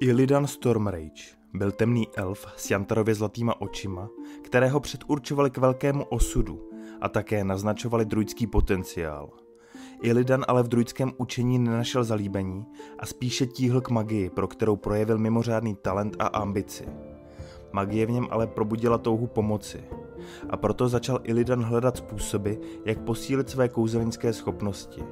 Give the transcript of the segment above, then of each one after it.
Illidan Stormrage byl temný elf s jantarově zlatýma očima, kterého předurčovali k velkému osudu a také naznačovali druidský potenciál. Illidan ale v druidském učení nenašel zalíbení a spíše tíhl k magii, pro kterou projevil mimořádný talent a ambici. Magie v něm ale probudila touhu pomoci a proto začal Illidan hledat způsoby, jak posílit své kouzelnické schopnosti.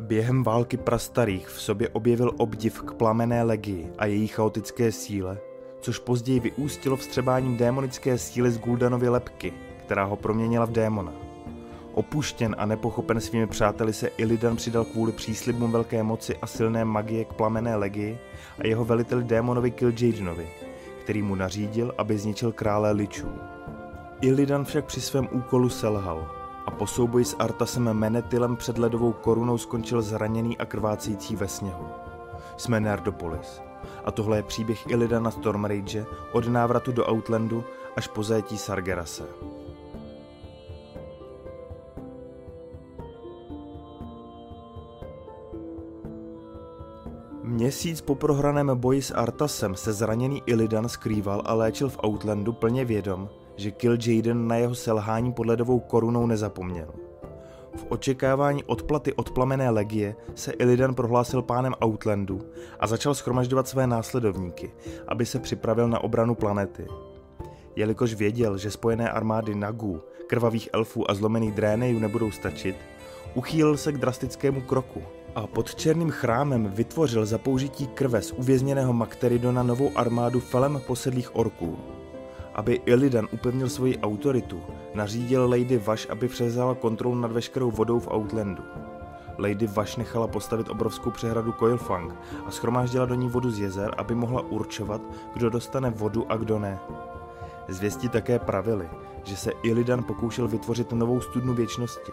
Během války prastarých v sobě objevil obdiv k plamené legii a její chaotické síle, což později vyústilo vstřebáním démonické síly z Guldanovy lepky, která ho proměnila v démona. Opuštěn a nepochopen svými přáteli se Illidan přidal kvůli příslibům velké moci a silné magie k plamené legii a jeho veliteli démonovi Kil'jaedenovi, který mu nařídil, aby zničil krále Lichů. Illidan však při svém úkolu selhal a po souboji s Artasem Menetylem před ledovou korunou skončil zraněný a krvácející ve sněhu. Jsme Nerdopolis. A tohle je příběh Illidana Stormrage od návratu do Outlandu až po zajetí Sargerase. Měsíc po prohraném boji s Artasem se zraněný Illidan skrýval a léčil v Outlandu plně vědom, že Kill Jaden na jeho selhání pod ledovou korunou nezapomněl. V očekávání odplaty od plamené legie se Illidan prohlásil pánem Outlandu a začal schromažďovat své následovníky, aby se připravil na obranu planety. Jelikož věděl, že spojené armády Nagů, krvavých elfů a zlomených drénejů nebudou stačit, uchýlil se k drastickému kroku a pod černým chrámem vytvořil za použití krve z uvězněného Makteridona novou armádu felem posedlých orků. Aby Illidan upevnil svoji autoritu, nařídil Lady Vaš, aby převzala kontrolu nad veškerou vodou v Outlandu. Lady Vaš nechala postavit obrovskou přehradu Coilfang a schromáždila do ní vodu z jezer, aby mohla určovat, kdo dostane vodu a kdo ne. Zvěsti také pravili, že se Illidan pokoušel vytvořit novou studnu věčnosti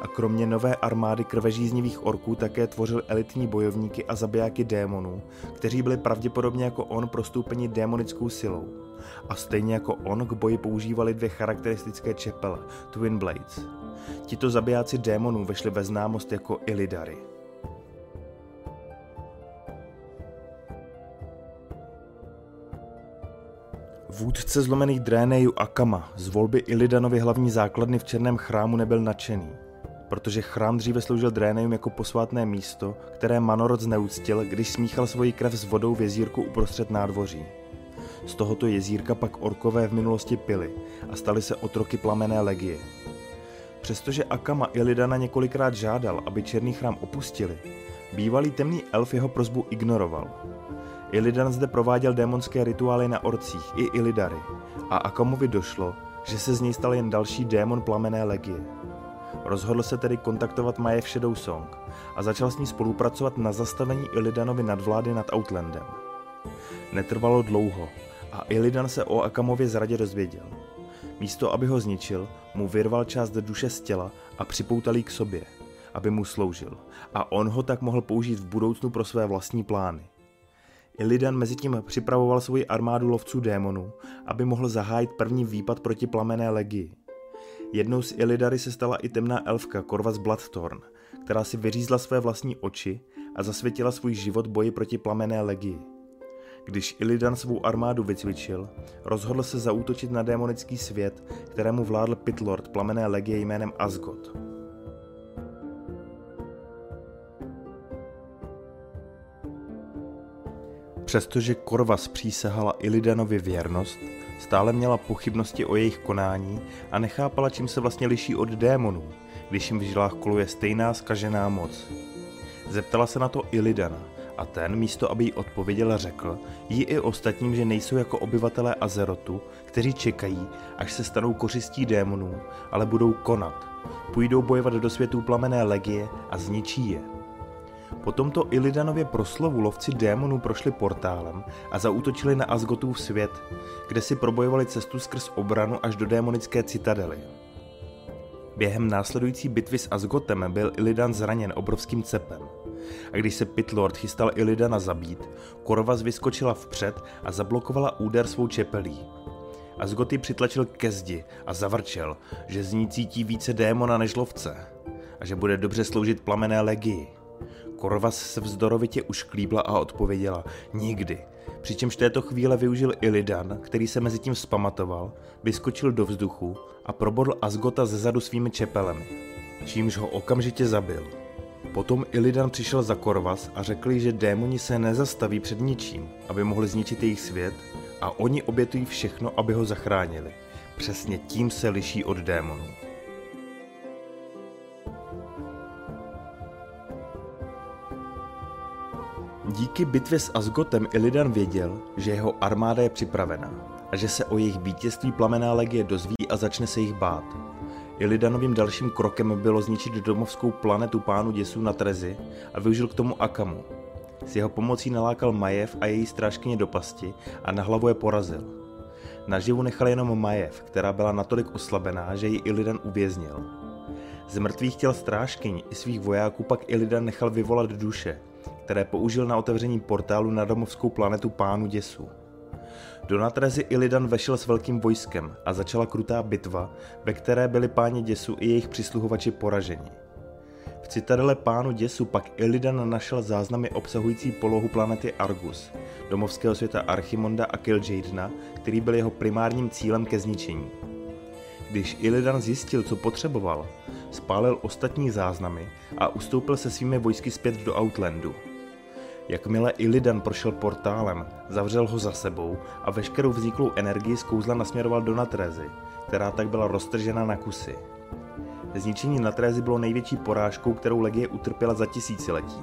a kromě nové armády krvežíznivých orků také tvořil elitní bojovníky a zabijáky démonů, kteří byli pravděpodobně jako on prostoupeni démonickou silou. A stejně jako on k boji používali dvě charakteristické čepele, Twin Blades. Tito zabijáci démonů vešli ve známost jako Illidary. Vůdce zlomených drénejů Akama z volby Illidanovy hlavní základny v Černém chrámu nebyl nadšený, protože chrám dříve sloužil drénejům jako posvátné místo, které Manorod zneúctil, když smíchal svoji krev s vodou v jezírku uprostřed nádvoří. Z tohoto jezírka pak orkové v minulosti pili a stali se otroky plamené legie. Přestože Akama Illidana několikrát žádal, aby Černý chrám opustili, bývalý temný elf jeho prozbu ignoroval. Illidan zde prováděl démonské rituály na orcích i Illidary a Akamovi došlo, že se z něj stal jen další démon plamené legie. Rozhodl se tedy kontaktovat Maje Shadow Song a začal s ní spolupracovat na zastavení Illidanovi nadvlády nad Outlandem. Netrvalo dlouho a Illidan se o Akamově zradě dozvěděl. Místo, aby ho zničil, mu vyrval část duše z těla a připoutal k sobě, aby mu sloužil a on ho tak mohl použít v budoucnu pro své vlastní plány. Illidan mezitím připravoval svoji armádu lovců démonů, aby mohl zahájit první výpad proti plamené legii. Jednou z Illidary se stala i temná elfka Corvus Bloodthorn, která si vyřízla své vlastní oči a zasvětila svůj život boji proti plamené legii. Když Illidan svou armádu vycvičil, rozhodl se zaútočit na démonický svět, kterému vládl Pitlord plamené legie jménem Asgot. Přestože Korvas přísahala Illidanovi věrnost, stále měla pochybnosti o jejich konání a nechápala, čím se vlastně liší od démonů, když jim v žilách koluje stejná skažená moc. Zeptala se na to Illidana a ten místo, aby jí odpověděl, řekl jí i ostatním, že nejsou jako obyvatelé Azerotu, kteří čekají, až se stanou kořistí démonů, ale budou konat. Půjdou bojovat do světů plamené legie a zničí je. Po tomto Illidanově proslovu lovci démonů prošli portálem a zaútočili na Asgotův svět, kde si probojovali cestu skrz obranu až do démonické citadely. Během následující bitvy s Asgotem byl Illidan zraněn obrovským cepem. A když se Pitlord chystal Illidana zabít, Korvas vyskočila vpřed a zablokovala úder svou čepelí. Asgoty přitlačil ke zdi a zavrčel, že z ní cítí více démona než lovce a že bude dobře sloužit plamené legii. Korvas se vzdorovitě ušklíbla a odpověděla nikdy. Přičemž této chvíle využil Illidan, který se mezi tím vzpamatoval, vyskočil do vzduchu a probodl Asgota zezadu svými čepelemi, čímž ho okamžitě zabil. Potom Illidan přišel za Korvas a řekli, že démoni se nezastaví před ničím, aby mohli zničit jejich svět a oni obětují všechno, aby ho zachránili. Přesně tím se liší od démonů. Díky bitvě s Asgotem Illidan věděl, že jeho armáda je připravená a že se o jejich vítězství plamená legie dozví a začne se jich bát. Illidanovým dalším krokem bylo zničit domovskou planetu pánu děsů na Trezi a využil k tomu Akamu. S jeho pomocí nalákal Majev a její strážkyně do pasti a na hlavu je porazil. Naživu nechal jenom Majev, která byla natolik oslabená, že ji Illidan uvěznil. Z mrtvých těl strážkyň i svých vojáků pak Illidan nechal vyvolat duše, které použil na otevření portálu na domovskou planetu Pánu děsů. Do Natrezy Illidan vešel s velkým vojskem a začala krutá bitva, ve které byli páni děsu i jejich přisluhovači poraženi. V citadele pánu děsu pak Illidan našel záznamy obsahující polohu planety Argus, domovského světa Archimonda a Kil'jaedna, který byl jeho primárním cílem ke zničení. Když Illidan zjistil, co potřeboval, spálil ostatní záznamy a ustoupil se svými vojsky zpět do Outlandu. Jakmile Illidan prošel portálem, zavřel ho za sebou a veškerou vzniklou energii z kouzla nasměroval do Natrezy, která tak byla roztržena na kusy. Zničení Natrézy bylo největší porážkou, kterou Legie utrpěla za tisíciletí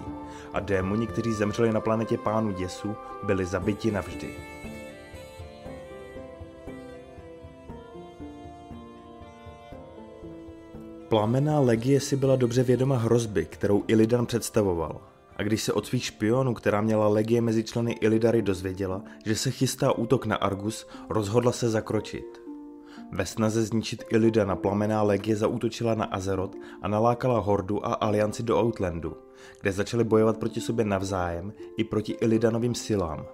a démoni, kteří zemřeli na planetě Pánu děsu, byli zabiti navždy. Plamená legie si byla dobře vědoma hrozby, kterou Illidan představoval. A když se od svých špionů, která měla legie mezi členy Illidary, dozvěděla, že se chystá útok na Argus, rozhodla se zakročit. Ve snaze zničit Illidana plamená legie zaútočila na Azeroth a nalákala Hordu a Alianci do Outlandu, kde začali bojovat proti sobě navzájem i proti Illidanovým silám.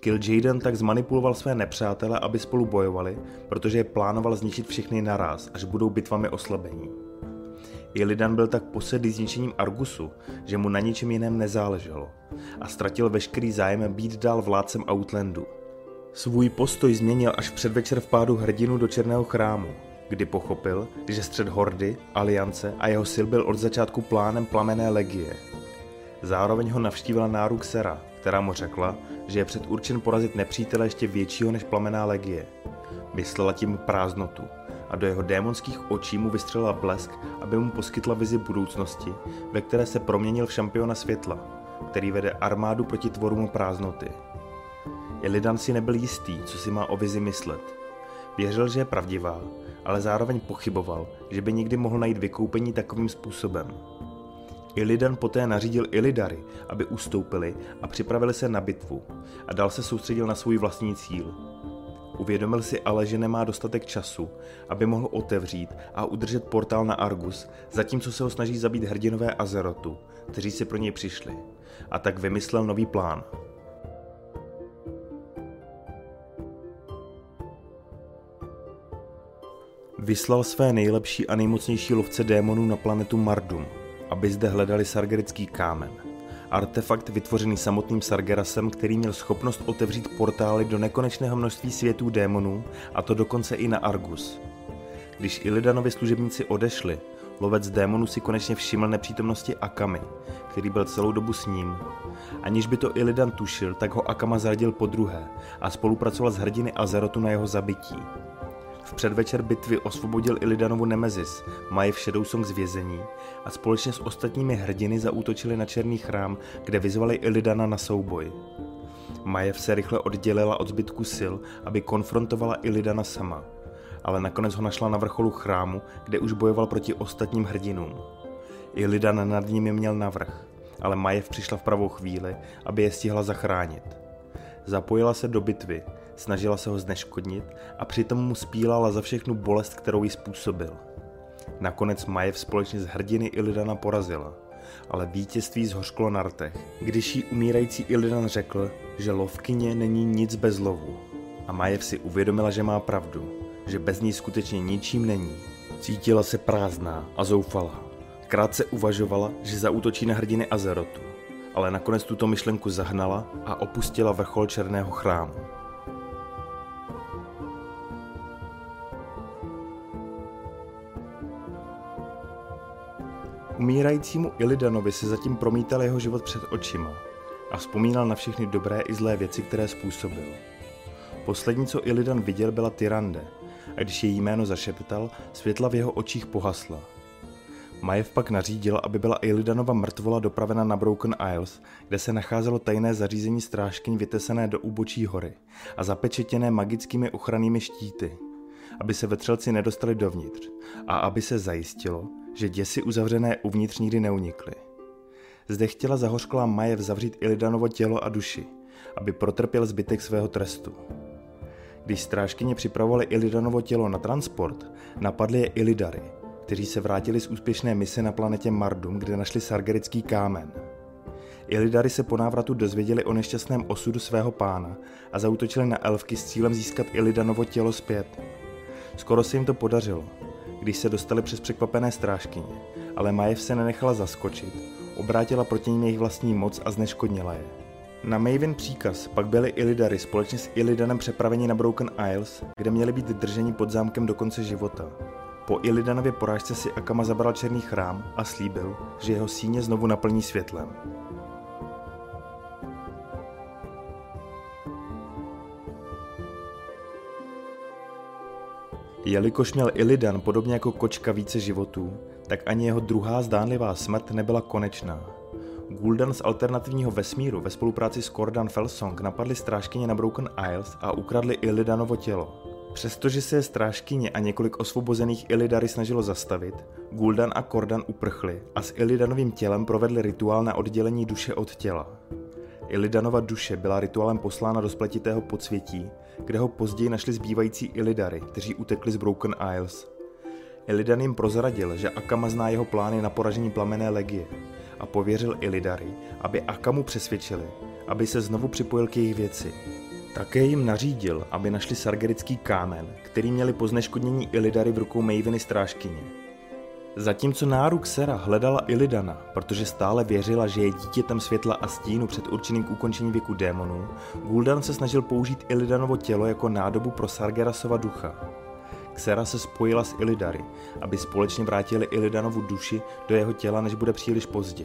Kil'jaeden tak zmanipuloval své nepřátele, aby spolu bojovali, protože je plánoval zničit všechny naraz, až budou bitvami oslabení. Illidan byl tak posedlý zničením Argusu, že mu na ničem jiném nezáleželo a ztratil veškerý zájem být dál vládcem Outlandu. Svůj postoj změnil až v předvečer vpádu hrdinu do Černého chrámu, kdy pochopil, že střed Hordy, Aliance a jeho sil byl od začátku plánem plamené legie. Zároveň ho navštívila náruk Sera, která mu řekla, že je předurčen porazit nepřítele ještě většího než plamená legie. Myslela tím prázdnotu a do jeho démonských očí mu vystřelila blesk, aby mu poskytla vizi budoucnosti, ve které se proměnil v šampiona světla, který vede armádu proti tvorům prázdnoty. Illidan si nebyl jistý, co si má o vizi myslet. Věřil, že je pravdivá, ale zároveň pochyboval, že by nikdy mohl najít vykoupení takovým způsobem. Illidan poté nařídil Illidary, aby ustoupili a připravili se na bitvu a dal se soustředil na svůj vlastní cíl. Uvědomil si ale, že nemá dostatek času, aby mohl otevřít a udržet portál na Argus, zatímco se ho snaží zabít hrdinové Azerotu, kteří si pro něj přišli. A tak vymyslel nový plán. Vyslal své nejlepší a nejmocnější lovce démonů na planetu Mardum, aby zde hledali sargerický kámen. Artefakt vytvořený samotným Sargerasem, který měl schopnost otevřít portály do nekonečného množství světů démonů, a to dokonce i na Argus. Když Illidanovi služebníci odešli, lovec démonů si konečně všiml nepřítomnosti Akamy, který byl celou dobu s ním. Aniž by to Illidan tušil, tak ho Akama zradil po druhé a spolupracoval s hrdiny Azerotu na jeho zabití. V předvečer bitvy osvobodil Illidanovu Nemezis, Majev Shadowsong z vězení a společně s ostatními hrdiny zaútočili na Černý chrám, kde vyzvali Illidana na souboj. Majev se rychle oddělila od zbytku sil, aby konfrontovala Illidana sama, ale nakonec ho našla na vrcholu chrámu, kde už bojoval proti ostatním hrdinům. Illidan nad nimi měl navrh, ale Majev přišla v pravou chvíli, aby je stihla zachránit. Zapojila se do bitvy, snažila se ho zneškodnit a přitom mu spílala za všechnu bolest, kterou jí způsobil. Nakonec Majev společně s hrdiny Ilidana porazila, ale vítězství zhořklo na rtech, když jí umírající Ilidan řekl, že lovkyně není nic bez lovu. A Majev si uvědomila, že má pravdu, že bez ní skutečně ničím není. Cítila se prázdná a zoufalá. Krátce uvažovala, že zautočí na hrdiny Azerotu, ale nakonec tuto myšlenku zahnala a opustila vrchol Černého chrámu. Umírajícímu Ilidanovi se zatím promítal jeho život před očima a vzpomínal na všechny dobré i zlé věci, které způsobil. Poslední, co Ilidan viděl, byla Tyrande a když její jméno zašeptal, světla v jeho očích pohasla. Majev pak nařídil, aby byla Ilidanova mrtvola dopravena na Broken Isles, kde se nacházelo tajné zařízení strážkyň vytesené do úbočí hory a zapečetěné magickými ochrannými štíty, aby se vetřelci nedostali dovnitř a aby se zajistilo, že děsi uzavřené uvnitř nikdy neunikly. Zde chtěla zahořklá Majev zavřít Ilidanovo tělo a duši, aby protrpěl zbytek svého trestu. Když strážkyně připravovali Ilidanovo tělo na transport, napadli je Ilidary, kteří se vrátili z úspěšné mise na planetě Mardum, kde našli sargerický kámen. Ilidary se po návratu dozvěděli o nešťastném osudu svého pána a zautočili na elfky s cílem získat Ilidanovo tělo zpět. Skoro se jim to podařilo, když se dostali přes překvapené strážkyně, ale Majev se nenechala zaskočit, obrátila proti ním jejich vlastní moc a zneškodnila je. Na Maven příkaz pak byly Illidary společně s Illidanem přepraveni na Broken Isles, kde měli být drženi pod zámkem do konce života. Po Illidanově porážce si Akama zabral černý chrám a slíbil, že jeho síně znovu naplní světlem. Jelikož měl Illidan podobně jako kočka více životů, tak ani jeho druhá zdánlivá smrt nebyla konečná. Guldan z alternativního vesmíru ve spolupráci s Kordan Felsong napadli strážkyně na Broken Isles a ukradli Illidanovo tělo. Přestože se je strážkyně a několik osvobozených Illidary snažilo zastavit, Guldan a Kordan uprchli a s Illidanovým tělem provedli rituál na oddělení duše od těla. Illidanova duše byla rituálem poslána do spletitého podsvětí, kde ho později našli zbývající Illidary, kteří utekli z Broken Isles. Illidan jim prozradil, že Akama zná jeho plány na poražení plamené legie a pověřil Illidary, aby Akamu přesvědčili, aby se znovu připojil k jejich věci. Také jim nařídil, aby našli sargerický kámen, který měli po zneškodnění Illidary v rukou Maveny strážkyně. Zatímco náruk Sera hledala Illidana, protože stále věřila, že je dítětem světla a stínu před určeným k ukončení věku démonů, Guldan se snažil použít Illidanovo tělo jako nádobu pro Sargerasova ducha. Xera se spojila s Illidary, aby společně vrátili Illidanovu duši do jeho těla, než bude příliš pozdě.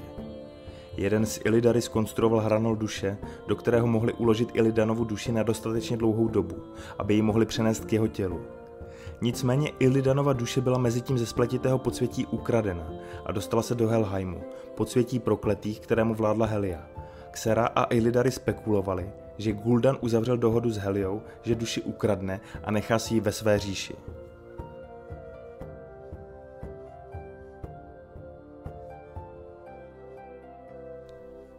Jeden z Illidary skonstruoval hranol duše, do kterého mohli uložit Illidanovu duši na dostatečně dlouhou dobu, aby ji mohli přenést k jeho tělu. Nicméně Illidanova duše byla mezi tím ze spletitého podsvětí ukradena a dostala se do Helheimu, podsvětí prokletých, kterému vládla Helia. Xera a Illidary spekulovali, že Guldan uzavřel dohodu s Heliou, že duši ukradne a nechá si ji ve své říši.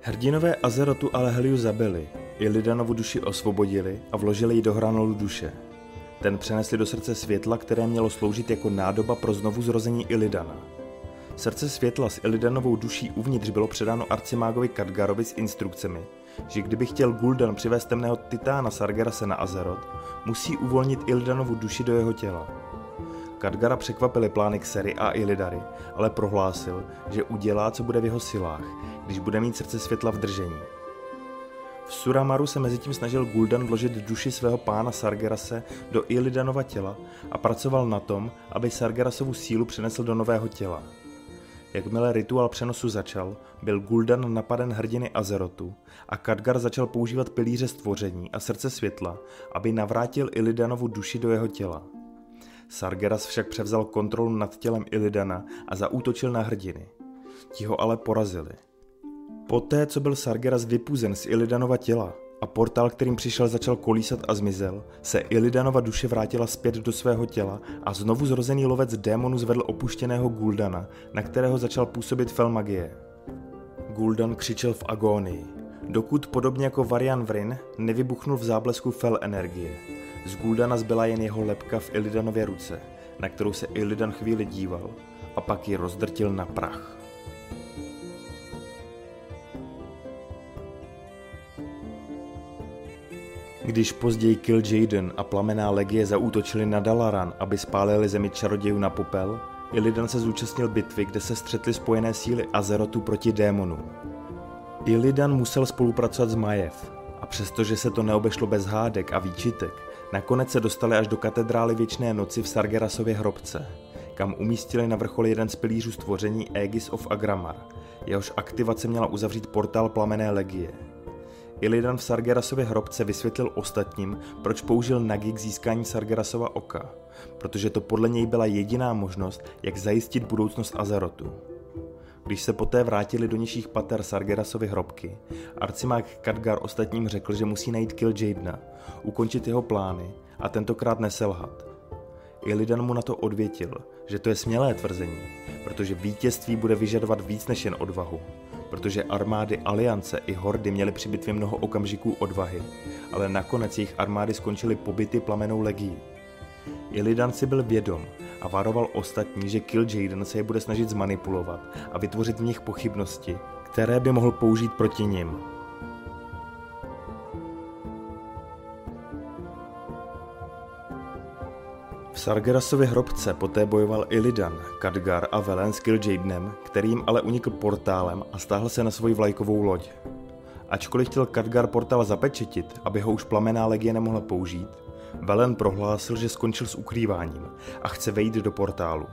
Hrdinové Azerotu ale Heliu zabili, Illidanovu duši osvobodili a vložili ji do hranolu duše. Ten přenesli do srdce světla, které mělo sloužit jako nádoba pro znovu zrození Illidana. Srdce světla s Illidanovou duší uvnitř bylo předáno arcimágovi Kadgarovi s instrukcemi, že kdyby chtěl Guldan přivést temného titána Sargerase na Azeroth, musí uvolnit Illidanovu duši do jeho těla. Kadgara překvapili plány Xery a Illidary, ale prohlásil, že udělá, co bude v jeho silách, když bude mít srdce světla v držení. V Suramaru se mezitím snažil Guldan vložit duši svého pána Sargerase do Illidanova těla a pracoval na tom, aby Sargerasovu sílu přenesl do nového těla. Jakmile rituál přenosu začal, byl Guldan napaden hrdiny Azerotu a Kadgar začal používat pilíře stvoření a srdce světla, aby navrátil Illidanovu duši do jeho těla. Sargeras však převzal kontrolu nad tělem Illidana a zaútočil na hrdiny. Ti ho ale porazili. Poté, co byl Sargeras vypuzen z Illidanova těla a portál, kterým přišel, začal kolísat a zmizel, se Illidanova duše vrátila zpět do svého těla a znovu zrozený lovec démonu zvedl opuštěného Guldana, na kterého začal působit fel magie. Guldan křičel v agónii, dokud podobně jako Varian Vrin nevybuchnul v záblesku fel energie. Z Guldana zbyla jen jeho lepka v Illidanově ruce, na kterou se Illidan chvíli díval a pak ji rozdrtil na prach. Když později Kill Jaden a plamená legie zaútočili na Dalaran, aby spálili zemi čarodějů na popel, Illidan se zúčastnil bitvy, kde se střetly spojené síly Azerotu proti démonům. Illidan musel spolupracovat s Majev a přestože se to neobešlo bez hádek a výčitek, nakonec se dostali až do katedrály Věčné noci v Sargerasově hrobce, kam umístili na vrchol jeden z pilířů stvoření Aegis of Agramar, jehož aktivace měla uzavřít portál plamené legie. Illidan v Sargerasově hrobce vysvětlil ostatním, proč použil Nagi k získání Sargerasova oka, protože to podle něj byla jediná možnost, jak zajistit budoucnost Azerotu. Když se poté vrátili do nižších pater Sargerasovy hrobky, arcimák Kadgar ostatním řekl, že musí najít Kill Jadena, ukončit jeho plány a tentokrát neselhat. Illidan mu na to odvětil, že to je smělé tvrzení, protože vítězství bude vyžadovat víc než jen odvahu, protože armády Aliance i Hordy měly při bitvě mnoho okamžiků odvahy, ale nakonec jejich armády skončily pobyty plamenou legií. Illidan si byl vědom a varoval ostatní, že Kil'jaeden se je bude snažit zmanipulovat a vytvořit v nich pochybnosti, které by mohl použít proti nim. V Sargerasově hrobce poté bojoval Illidan, Kadgar a Velen s Kil'jaedenem, kterým ale unikl portálem a stáhl se na svoji vlajkovou loď. Ačkoliv chtěl Kadgar portál zapečetit, aby ho už plamená legie nemohla použít, Velen prohlásil, že skončil s ukrýváním a chce vejít do portálu.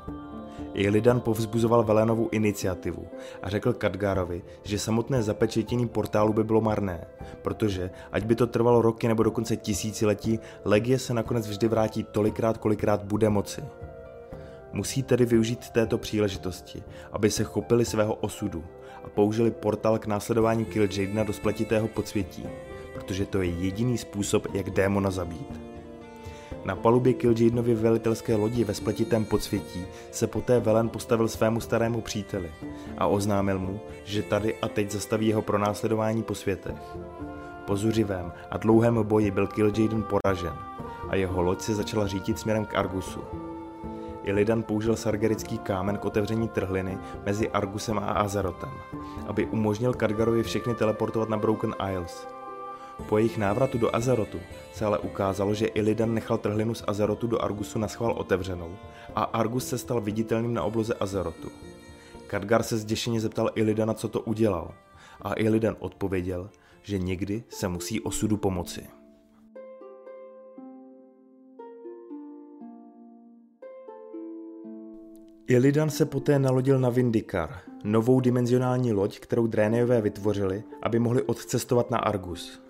Illidan povzbuzoval Velenovu iniciativu a řekl Kadgarovi, že samotné zapečetění portálu by bylo marné, protože, ať by to trvalo roky nebo dokonce tisíciletí, Legie se nakonec vždy vrátí tolikrát, kolikrát bude moci. Musí tedy využít této příležitosti, aby se chopili svého osudu a použili portál k následování Kil'jaedena do spletitého podsvětí, protože to je jediný způsob, jak démona zabít. Na palubě Kil'jaedenovy velitelské lodi ve spletitém podsvětí se poté Velen postavil svému starému příteli a oznámil mu, že tady a teď zastaví jeho pronásledování po světech. Po zuřivém a dlouhém boji byl Kil'jaeden poražen a jeho loď se začala řítit směrem k Argusu. Illidan použil sargerický kámen k otevření trhliny mezi Argusem a Azerotem, aby umožnil Kargarovi všechny teleportovat na Broken Isles – po jejich návratu do Azerotu se ale ukázalo, že Illidan nechal trhlinu z Azerotu do Argusu na schvál otevřenou a Argus se stal viditelným na obloze Azerotu. Kadgar se zděšeně zeptal Illidana, co to udělal a Illidan odpověděl, že někdy se musí osudu pomoci. Illidan se poté nalodil na Vindikar, novou dimenzionální loď, kterou Drénejové vytvořili, aby mohli odcestovat na Argus.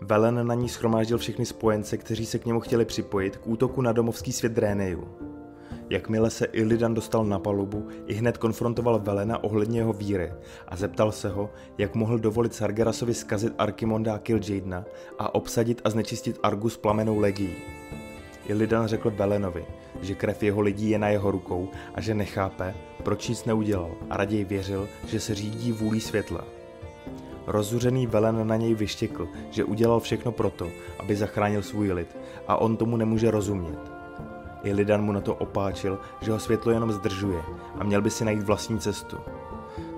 Velen na ní schromáždil všechny spojence, kteří se k němu chtěli připojit k útoku na domovský svět Dréneju. Jakmile se Illidan dostal na palubu, i hned konfrontoval Velena ohledně jeho víry a zeptal se ho, jak mohl dovolit Sargerasovi zkazit Arkimonda a Kil'jaedena a obsadit a znečistit Argus plamenou legií. Illidan řekl Velenovi, že krev jeho lidí je na jeho rukou a že nechápe, proč nic neudělal a raději věřil, že se řídí vůlí světla. Rozuřený Velen na něj vyštěkl, že udělal všechno proto, aby zachránil svůj lid a on tomu nemůže rozumět. Illidan mu na to opáčil, že ho světlo jenom zdržuje a měl by si najít vlastní cestu.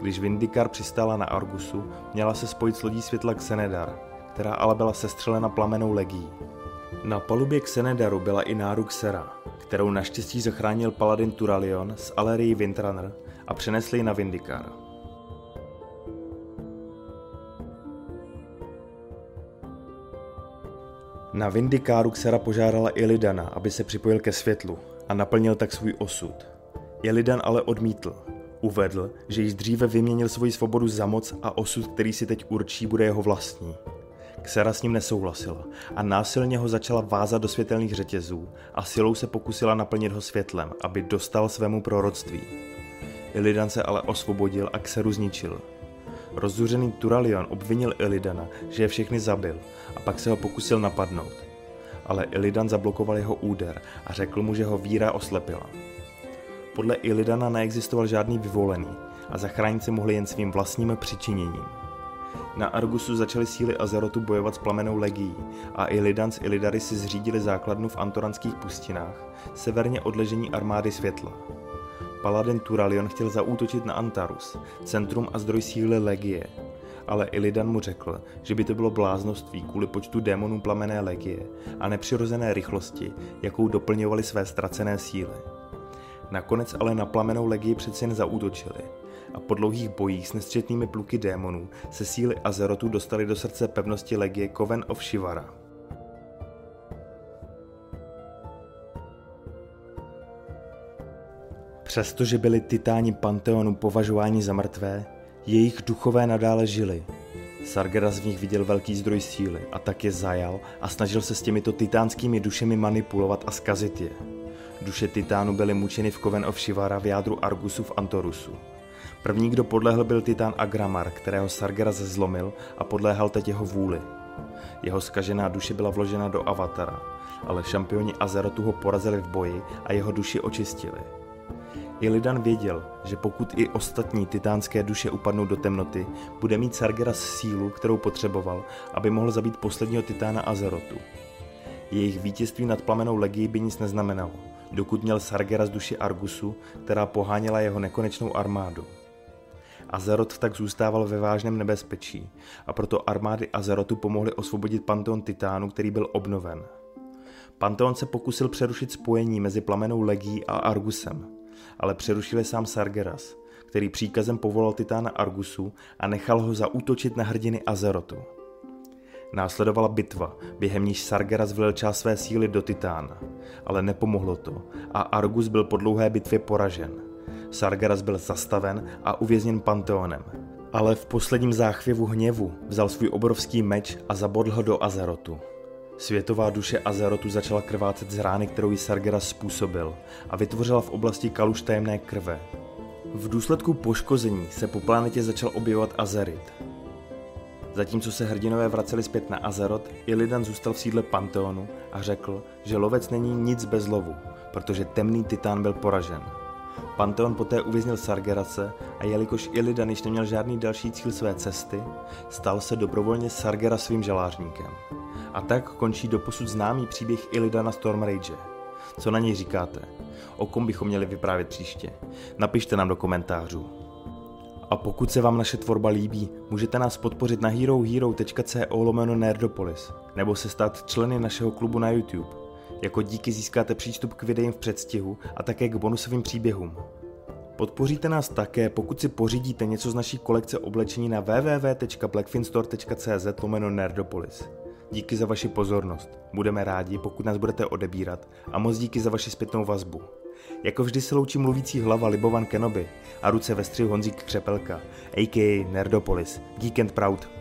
Když Vindikar přistála na Argusu, měla se spojit s lodí světla Xenedar, která ale byla sestřelena plamenou legií. Na palubě Xenedaru byla i náruk Sera, kterou naštěstí zachránil paladin Turalion z Alerii Windrunner a přenesli ji na Vindikar. Na Vindikáru Xera požádala Ilidana, aby se připojil ke světlu a naplnil tak svůj osud. Ilidan ale odmítl. Uvedl, že již dříve vyměnil svoji svobodu za moc a osud, který si teď určí, bude jeho vlastní. Xera s ním nesouhlasila a násilně ho začala vázat do světelných řetězů a silou se pokusila naplnit ho světlem, aby dostal svému proroctví. Ilidan se ale osvobodil a Xeru zničil. Rozzuřený Turalion obvinil Ilidana, že je všechny zabil a pak se ho pokusil napadnout. Ale Ilidan zablokoval jeho úder a řekl mu, že ho víra oslepila. Podle Ilidana neexistoval žádný vyvolený a zachránit se mohli jen svým vlastním přičiněním. Na Argusu začaly síly Azerotu bojovat s plamenou legií a Illidan s Illidary si zřídili základnu v Antoranských pustinách, severně od ležení armády světla. Paladin Turalion chtěl zaútočit na Antarus, centrum a zdroj síly legie, ale Illidan mu řekl, že by to bylo bláznoství kvůli počtu démonů plamené legie a nepřirozené rychlosti, jakou doplňovali své ztracené síly. Nakonec ale na plamenou legii přeci jen zaútočili a po dlouhých bojích s nestřetnými pluky démonů se síly Azerotu dostali do srdce pevnosti legie Coven of Shivara. Přestože byli titáni Panteonu považováni za mrtvé, jejich duchové nadále žili. Sargeras v nich viděl velký zdroj síly a tak je zajal a snažil se s těmito titánskými dušemi manipulovat a skazit je. Duše titánu byly mučeny v Coven of Shivara v jádru Argusu v Antorusu. První, kdo podlehl, byl titán Agramar, kterého Sargeras zlomil a podléhal teď jeho vůli. Jeho skažená duše byla vložena do avatara, ale šampioni Azerotu ho porazili v boji a jeho duši očistili. Illidan věděl, že pokud i ostatní titánské duše upadnou do temnoty, bude mít Sargeras sílu, kterou potřeboval, aby mohl zabít posledního titána Azerotu. Jejich vítězství nad plamenou legii by nic neznamenalo, dokud měl Sargeras duši Argusu, která poháněla jeho nekonečnou armádu. Azeroth tak zůstával ve vážném nebezpečí a proto armády Azerotu pomohly osvobodit Panteon Titánu, který byl obnoven. Panteon se pokusil přerušit spojení mezi plamenou legií a Argusem, ale přerušil je sám Sargeras, který příkazem povolal Titána Argusu a nechal ho zaútočit na hrdiny Azerotu. Následovala bitva, během níž Sargeras vlil část své síly do Titána, ale nepomohlo to a Argus byl po dlouhé bitvě poražen. Sargeras byl zastaven a uvězněn Panteonem, ale v posledním záchvěvu hněvu vzal svůj obrovský meč a zabodl ho do Azerotu. Světová duše Azerotu začala krvácet z rány, kterou jí Sargeras způsobil a vytvořila v oblasti kaluž tajemné krve. V důsledku poškození se po planetě začal objevovat Azerit. Zatímco se hrdinové vraceli zpět na Azeroth, Illidan zůstal v sídle Panteonu a řekl, že lovec není nic bez lovu, protože temný titán byl poražen. Panteon poté uvěznil Sargerase a jelikož Illidan již neměl žádný další cíl své cesty, stal se dobrovolně Sargera svým žalářníkem. A tak končí doposud známý příběh Illidana Stormrage. Co na něj říkáte? O kom bychom měli vyprávět příště? Napište nám do komentářů. A pokud se vám naše tvorba líbí, můžete nás podpořit na herohero.co lomeno nerdopolis, nebo se stát členy našeho klubu na YouTube. Jako díky získáte přístup k videím v předstihu a také k bonusovým příběhům. Podpoříte nás také, pokud si pořídíte něco z naší kolekce oblečení na www.blackfinstore.cz lomeno nerdopolis. Díky za vaši pozornost. Budeme rádi, pokud nás budete odebírat a moc díky za vaši zpětnou vazbu. Jako vždy se loučí mluvící hlava Libovan Kenobi a ruce ve střihu Honzík Křepelka, a.k.a. Nerdopolis, Geek and Proud.